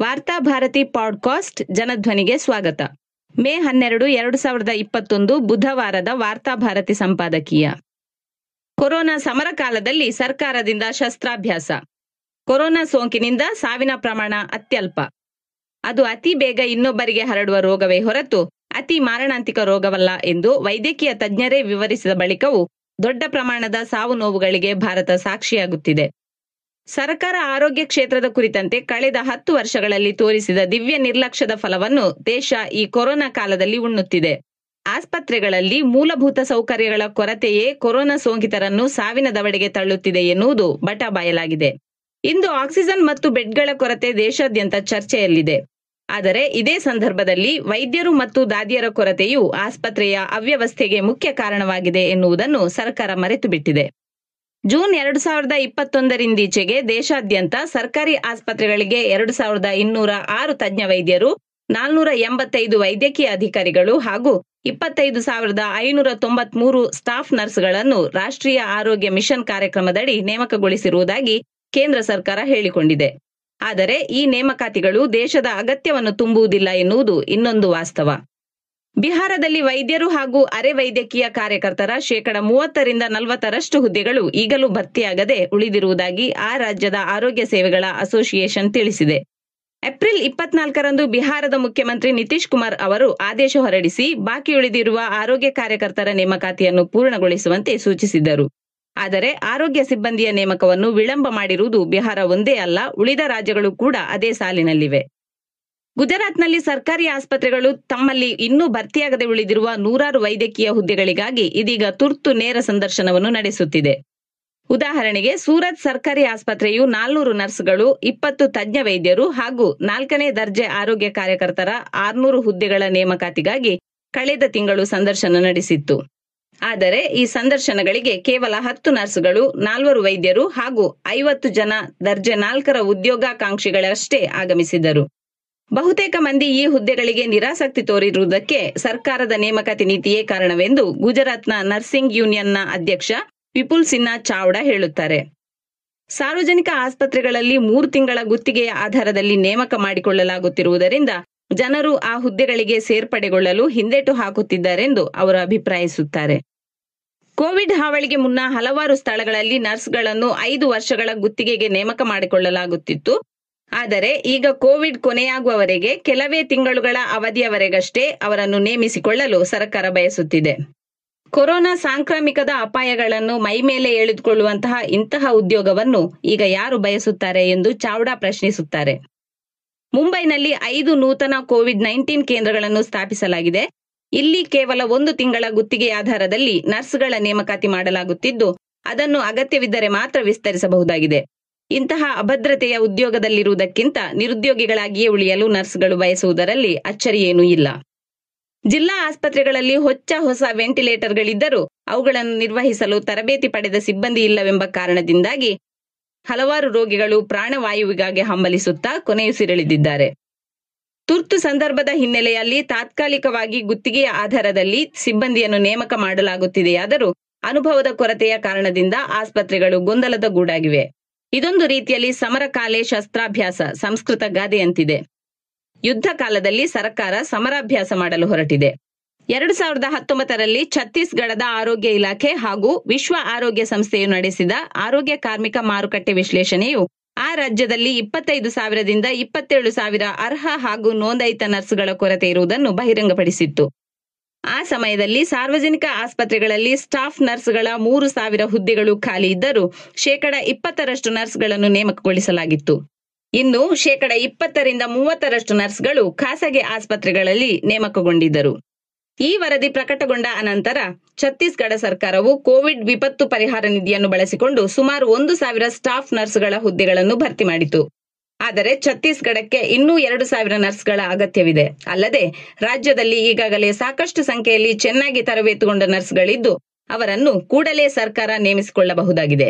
Varthabharati podcast ಜನಧ್ವನಿಗೆ ಸ್ವಾಗತ. ಮೇ ಹನ್ನೆರಡು, ಎರಡು ಸಾವಿರದ ಇಪ್ಪತ್ತೊಂದು ಬುಧವಾರದ ವಾರ್ತಾಭಾರತಿ ಸಂಪಾದಕೀಯ. ಕೊರೋನಾ ಸಮರ ಕಾಲದಲ್ಲಿ ಸರ್ಕಾರದಿಂದ ಶಸ್ತ್ರಾಭ್ಯಾಸ. ಕೊರೋನಾ ಸೋಂಕಿನಿಂದ ಸಾವಿನ ಪ್ರಮಾಣ ಅತ್ಯಲ್ಪ. ಅದು ಅತಿ ಬೇಗ ಇನ್ನೊಬ್ಬರಿಗೆ ಹರಡುವ ರೋಗವೇ ಹೊರತು ಅತಿ ಮಾರಣಾಂತಿಕ ರೋಗವಲ್ಲ ಎಂದು ವೈದ್ಯಕೀಯ ತಜ್ಞರೇ ವಿವರಿಸಿದ ಬಳಿಕವೂ ದೊಡ್ಡ ಪ್ರಮಾಣದ ಸಾವು ನೋವುಗಳಿಗೆ ಭಾರತ ಸಾಕ್ಷಿಯಾಗುತ್ತಿದೆ. ಸರ್ಕಾರ ಆರೋಗ್ಯ ಕ್ಷೇತ್ರದ ಕುರಿತಂತೆ ಕಳೆದ ಹತ್ತು ವರ್ಷಗಳಲ್ಲಿ ತೋರಿಸಿದ ದಿವ್ಯ ನಿರ್ಲಕ್ಷ್ಯದ ಫಲವನ್ನು ದೇಶ ಈ ಕೊರೋನಾ ಕಾಲದಲ್ಲಿ ಉಣ್ಣುತ್ತಿದೆ. ಆಸ್ಪತ್ರೆಗಳಲ್ಲಿ ಮೂಲಭೂತ ಸೌಕರ್ಯಗಳ ಕೊರತೆಯೇ ಕೊರೋನಾ ಸೋಂಕಿತರನ್ನು ಸಾವಿನ ದವಡೆಗೆ ತಳ್ಳುತ್ತಿದೆ ಎನ್ನುವುದು ಬಟ ಬಯಲಾಗಿದೆ. ಇಂದು ಆಕ್ಸಿಜನ್ ಮತ್ತು ಬೆಡ್ಗಳ ಕೊರತೆ ದೇಶಾದ್ಯಂತ ಚರ್ಚೆಯಲ್ಲಿದೆ. ಆದರೆ ಇದೇ ಸಂದರ್ಭದಲ್ಲಿ ವೈದ್ಯರು ಮತ್ತು ದಾದಿಯರ ಕೊರತೆಯು ಆಸ್ಪತ್ರೆಯ ಅವ್ಯವಸ್ಥೆಗೆ ಮುಖ್ಯ ಕಾರಣವಾಗಿದೆ ಎನ್ನುವುದನ್ನು ಸರ್ಕಾರ ಮರೆತು ಬಿಟ್ಟಿದೆ ಜೂನ್ ಎರಡು ಸಾವಿರದ ಇಪ್ಪತ್ತೊಂದರಿಂದೀಚೆಗೆ ದೇಶಾದ್ಯಂತ ಸರ್ಕಾರಿ ಆಸ್ಪತ್ರೆಗಳಿಗೆ ಎರಡು ಸಾವಿರದ ಇನ್ನೂರ ಆರು ತಜ್ಞ ವೈದ್ಯರು, ನಾಲ್ನೂರ ಎಂಬತ್ತೈದು ವೈದ್ಯಕೀಯ ಅಧಿಕಾರಿಗಳು ಹಾಗೂ ಇಪ್ಪತ್ತೈದು ಸಾವಿರದ ಐನೂರ ತೊಂಬತ್ಮೂರು ಸ್ಟಾಫ್ ನರ್ಸ್ಗಳನ್ನು ರಾಷ್ಟ್ರೀಯ ಆರೋಗ್ಯ ಮಿಷನ್ ಕಾರ್ಯಕ್ರಮದಡಿ ನೇಮಕಗೊಳಿಸಿರುವುದಾಗಿ ಕೇಂದ್ರ ಸರ್ಕಾರ ಹೇಳಿಕೊಂಡಿದೆ. ಆದರೆ ಈ ನೇಮಕಾತಿಗಳು ದೇಶದ ಅಗತ್ಯವನ್ನು ತುಂಬುವುದಿಲ್ಲ ಎನ್ನುವುದು ಇನ್ನೊಂದು ವಾಸ್ತವ. ಬಿಹಾರದಲ್ಲಿ ವೈದ್ಯರು ಹಾಗೂ ಅರೆ ವೈದ್ಯಕೀಯ ಕಾರ್ಯಕರ್ತರ ಶೇಕಡ ಮೂವತ್ತರಿಂದ ನಲವತ್ತರಷ್ಟು ಹುದ್ದೆಗಳು ಈಗಲೂ ಭರ್ತಿಯಾಗದೆ ಉಳಿದಿರುವುದಾಗಿ ಆ ರಾಜ್ಯದ ಆರೋಗ್ಯ ಸೇವೆಗಳ ಅಸೋಸಿಯೇಷನ್ ತಿಳಿಸಿದೆ. ಏಪ್ರಿಲ್ ಇಪ್ಪತ್ನಾಲ್ಕರಂದು ಬಿಹಾರದ ಮುಖ್ಯಮಂತ್ರಿ ನಿತೀಶ್ ಕುಮಾರ್ ಅವರು ಆದೇಶ ಹೊರಡಿಸಿ, ಬಾಕಿ ಉಳಿದಿರುವ ಆರೋಗ್ಯ ಕಾರ್ಯಕರ್ತರ ನೇಮಕಾತಿಯನ್ನು ಪೂರ್ಣಗೊಳಿಸುವಂತೆ ಸೂಚಿಸಿದ್ದರು. ಆದರೆ ಆರೋಗ್ಯ ಸಿಬ್ಬಂದಿಯ ನೇಮಕವನ್ನು ವಿಳಂಬ ಮಾಡಿರುವುದು ಬಿಹಾರ ಒಂದೇ ಅಲ್ಲ, ಉಳಿದ ರಾಜ್ಯಗಳು ಕೂಡ ಅದೇ ಸಾಲಿನಲ್ಲಿವೆ. ಗುಜರಾತ್ನಲ್ಲಿ ಸರ್ಕಾರಿ ಆಸ್ಪತ್ರೆಗಳು ತಮ್ಮಲ್ಲಿ ಇನ್ನೂ ಭರ್ತಿಯಾಗದೆ ಉಳಿದಿರುವ ನೂರಾರು ವೈದ್ಯಕೀಯ ಹುದ್ದೆಗಳಿಗಾಗಿ ಇದೀಗ ತುರ್ತು ನೇರ ಸಂದರ್ಶನವನ್ನು ನಡೆಸುತ್ತಿದೆ. ಉದಾಹರಣೆಗೆ ಸೂರತ್ ಸರ್ಕಾರಿ ಆಸ್ಪತ್ರೆಯು ನಾಲ್ನೂರು ನರ್ಸ್ಗಳು, ಇಪ್ಪತ್ತು ತಜ್ಞ ವೈದ್ಯರು ಹಾಗೂ ನಾಲ್ಕನೇ ದರ್ಜೆ ಆರೋಗ್ಯ ಕಾರ್ಯಕರ್ತರ ಆರ್ನೂರು ಹುದ್ದೆಗಳ ನೇಮಕಾತಿಗಾಗಿ ಕಳೆದ ತಿಂಗಳು ಸಂದರ್ಶನ ನಡೆಸಿತ್ತು. ಆದರೆ ಈ ಸಂದರ್ಶನಗಳಿಗೆ ಕೇವಲ ಹತ್ತು ನರ್ಸ್ಗಳು, ನಾಲ್ವರು ವೈದ್ಯರು ಹಾಗೂ ಐವತ್ತು ಜನ ದರ್ಜೆ ನಾಲ್ಕರ ಉದ್ಯೋಗಾಕಾಂಕ್ಷಿಗಳಷ್ಟೇ ಆಗಮಿಸಿದರು ಬಹುತೇಕ ಮಂದಿ ಈ ಹುದ್ದೆಗಳಿಗೆ ನಿರಾಸಕ್ತಿ ತೋರಿರುವುದಕ್ಕೆ ಸರ್ಕಾರದ ನೇಮಕಾತಿ ನೀತಿಯೇ ಕಾರಣವೆಂದು ಗುಜರಾತ್ನ ನರ್ಸಿಂಗ್ ಯೂನಿಯನ್ನ ಅಧ್ಯಕ್ಷ ವಿಪುಲ್ ಸಿನ್ಹಾ ಚಾವ್ಡಾ ಹೇಳುತ್ತಾರೆ. ಸಾರ್ವಜನಿಕ ಆಸ್ಪತ್ರೆಗಳಲ್ಲಿ ಮೂರು ತಿಂಗಳ ಗುತ್ತಿಗೆಯ ಆಧಾರದಲ್ಲಿ ನೇಮಕ ಮಾಡಿಕೊಳ್ಳಲಾಗುತ್ತಿರುವುದರಿಂದ ಜನರು ಆ ಹುದ್ದೆಗಳಿಗೆ ಸೇರ್ಪಡೆಗೊಳ್ಳಲು ಹಿಂದೇಟು ಹಾಕುತ್ತಿದ್ದಾರೆಂದು ಅವರು ಅಭಿಪ್ರಾಯಿಸುತ್ತಾರೆ. ಕೋವಿಡ್ ಹಾವಳಿಗೆ ಮುನ್ನ ಹಲವಾರು ಸ್ಥಳಗಳಲ್ಲಿ ನರ್ಸ್ಗಳನ್ನು ಐದು ವರ್ಷಗಳ ಗುತ್ತಿಗೆಗೆ ನೇಮಕ ಮಾಡಿಕೊಳ್ಳಲಾಗುತ್ತಿತ್ತು. ಆದರೆ ಈಗ ಕೋವಿಡ್ ಕೊನೆಯಾಗುವವರೆಗೆ ಕೆಲವೇ ತಿಂಗಳುಗಳ ಅವಧಿಯವರೆಗಷ್ಟೇ ಅವರನ್ನು ನೇಮಿಸಿಕೊಳ್ಳಲು ಸರ್ಕಾರ ಬಯಸುತ್ತಿದೆ. ಕೊರೋನಾ ಸಾಂಕ್ರಾಮಿಕದ ಅಪಾಯಗಳನ್ನು ಮೈಮೇಲೆ ಎಳೆದುಕೊಳ್ಳುವಂತಹ ಇಂತಹ ಉದ್ಯೋಗವನ್ನು ಈಗ ಯಾರು ಬಯಸುತ್ತಾರೆ ಎಂದು ಚಾವ್ಡಾ ಪ್ರಶ್ನಿಸುತ್ತಾರೆ. ಮುಂಬೈನಲ್ಲಿ ಐದು ನೂತನ ಕೋವಿಡ್ ನೈನ್ಟೀನ್ ಕೇಂದ್ರಗಳನ್ನು ಸ್ಥಾಪಿಸಲಾಗಿದೆ. ಇಲ್ಲಿ ಕೇವಲ ಒಂದು ತಿಂಗಳ ಗುತ್ತಿಗೆ ಆಧಾರದಲ್ಲಿ ನರ್ಸ್ಗಳ ನೇಮಕಾತಿ ಮಾಡಲಾಗುತ್ತಿದ್ದು, ಅದನ್ನು ಅಗತ್ಯವಿದ್ದರೆ ಮಾತ್ರ ವಿಸ್ತರಿಸಬಹುದಾಗಿದೆ. ಇಂತಹ ಅಭದ್ರತೆಯ ಉದ್ಯೋಗದಲ್ಲಿರುವುದಕ್ಕಿಂತ ನಿರುದ್ಯೋಗಿಗಳಾಗಿಯೇ ಉಳಿಯಲು ನರ್ಸ್ಗಳು ಬಯಸುವುದರಲ್ಲಿ ಅಚ್ಚರಿಯೇನೂ ಇಲ್ಲ. ಜಿಲ್ಲಾ ಆಸ್ಪತ್ರೆಗಳಲ್ಲಿ ಹೊಚ್ಚ ಹೊಸ ವೆಂಟಿಲೇಟರ್ಗಳಿದ್ದರೂ ಅವುಗಳನ್ನು ನಿರ್ವಹಿಸಲು ತರಬೇತಿ ಪಡೆದ ಸಿಬ್ಬಂದಿ ಇಲ್ಲವೆಂಬ ಕಾರಣದಿಂದಾಗಿ ಹಲವಾರು ರೋಗಿಗಳು ಪ್ರಾಣವಾಯುವಿಗಾಗಿ ಹಂಬಲಿಸುತ್ತಾ ಕೊನೆಯುಸಿರೆಳೆದಿದ್ದಾರೆ. ತುರ್ತು ಸಂದರ್ಭದ ಹಿನ್ನೆಲೆಯಲ್ಲಿ ತಾತ್ಕಾಲಿಕವಾಗಿ ಗುತ್ತಿಗೆಯ ಆಧಾರದಲ್ಲಿ ಸಿಬ್ಬಂದಿಯನ್ನು ನೇಮಕ ಮಾಡಲಾಗುತ್ತಿದೆಯಾದರೂ ಅನುಭವದ ಕೊರತೆಯ ಕಾರಣದಿಂದ ಆಸ್ಪತ್ರೆಗಳು ಗೊಂದಲದ ಗೂಡಾಗಿವೆ. ಇದೊಂದು ರೀತಿಯಲ್ಲಿ ಸಮರ ಕಾಲೇ ಶಸ್ತ್ರಾಭ್ಯಾಸ, ಸಂಸ್ಕೃತ ಗಾದೆಯಂತಿದೆ ಯುದ್ಧ ಕಾಲದಲ್ಲಿ ಸರ್ಕಾರ ಸಮರಾಭ್ಯಾಸ ಮಾಡಲು ಹೊರಟಿದೆ. ಎರಡು ಸಾವಿರದ ಹತ್ತೊಂಬತ್ತರಲ್ಲಿ ಛತ್ತೀಸ್ಗಢದ ಆರೋಗ್ಯ ಇಲಾಖೆ ಹಾಗೂ ವಿಶ್ವ ಆರೋಗ್ಯ ಸಂಸ್ಥೆಯು ನಡೆಸಿದ ಆರೋಗ್ಯ ಕಾರ್ಮಿಕ ಮಾರುಕಟ್ಟೆ ವಿಶ್ಲೇಷಣೆಯು ಆ ರಾಜ್ಯದಲ್ಲಿ ಇಪ್ಪತ್ತೈದು ಸಾವಿರದಿಂದ ಇಪ್ಪತ್ತೇಳು ಸಾವಿರ ಅರ್ಹ ಹಾಗೂ ನೋಂದಾಯಿತ ನರ್ಸ್ಗಳ ಕೊರತೆ ಇರುವುದನ್ನು ಬಹಿರಂಗಪಡಿಸಿತ್ತು. ಆ ಸಮಯದಲ್ಲಿ ಸಾರ್ವಜನಿಕ ಆಸ್ಪತ್ರೆಗಳಲ್ಲಿ ಸ್ಟಾಫ್ ನರ್ಸ್ಗಳ ಮೂರು ಸಾವಿರ ಹುದ್ದೆಗಳು ಖಾಲಿ ಇದ್ದರೂ ಶೇಕಡ ಇಪ್ಪತ್ತರಷ್ಟು ನರ್ಸ್ಗಳನ್ನು ನೇಮಕಗೊಳಿಸಲಾಗಿತ್ತು. ಇನ್ನು ಶೇಕಡ ಇಪ್ಪತ್ತರಿಂದ ಮೂವತ್ತರಷ್ಟು ನರ್ಸ್ಗಳು ಖಾಸಗಿ ಆಸ್ಪತ್ರೆಗಳಲ್ಲಿ ನೇಮಕಗೊಂಡಿದ್ದರು. ಈ ವರದಿ ಪ್ರಕಟಗೊಂಡ ಅನಂತರ ಛತ್ತೀಸ್ಗಢ ಸರ್ಕಾರವು ಕೋವಿಡ್ ವಿಪತ್ತು ಪರಿಹಾರ ನಿಧಿಯನ್ನು ಬಳಸಿಕೊಂಡು ಸುಮಾರು ಒಂದು ಸಾವಿರ ಸ್ಟಾಫ್ ನರ್ಸ್ಗಳ ಹುದ್ದೆಗಳನ್ನು ಭರ್ತಿ ಮಾಡಿತು. ಆದರೆ ಛತ್ತೀಸ್ಗಢಕ್ಕೆ ಇನ್ನೂ ಎರಡು ಸಾವಿರ ನರ್ಸ್ಗಳ ಅಗತ್ಯವಿದೆ. ಅಲ್ಲದೆ ರಾಜ್ಯದಲ್ಲಿ ಈಗಾಗಲೇ ಸಾಕಷ್ಟು ಸಂಖ್ಯೆಯಲ್ಲಿ ಚೆನ್ನಾಗಿ ತರಬೇತುಗೊಂಡ ನರ್ಸ್ಗಳಿದ್ದು ಅವರನ್ನು ಕೂಡಲೇ ಸರ್ಕಾರ ನೇಮಿಸಿಕೊಳ್ಳಬಹುದಾಗಿದೆ.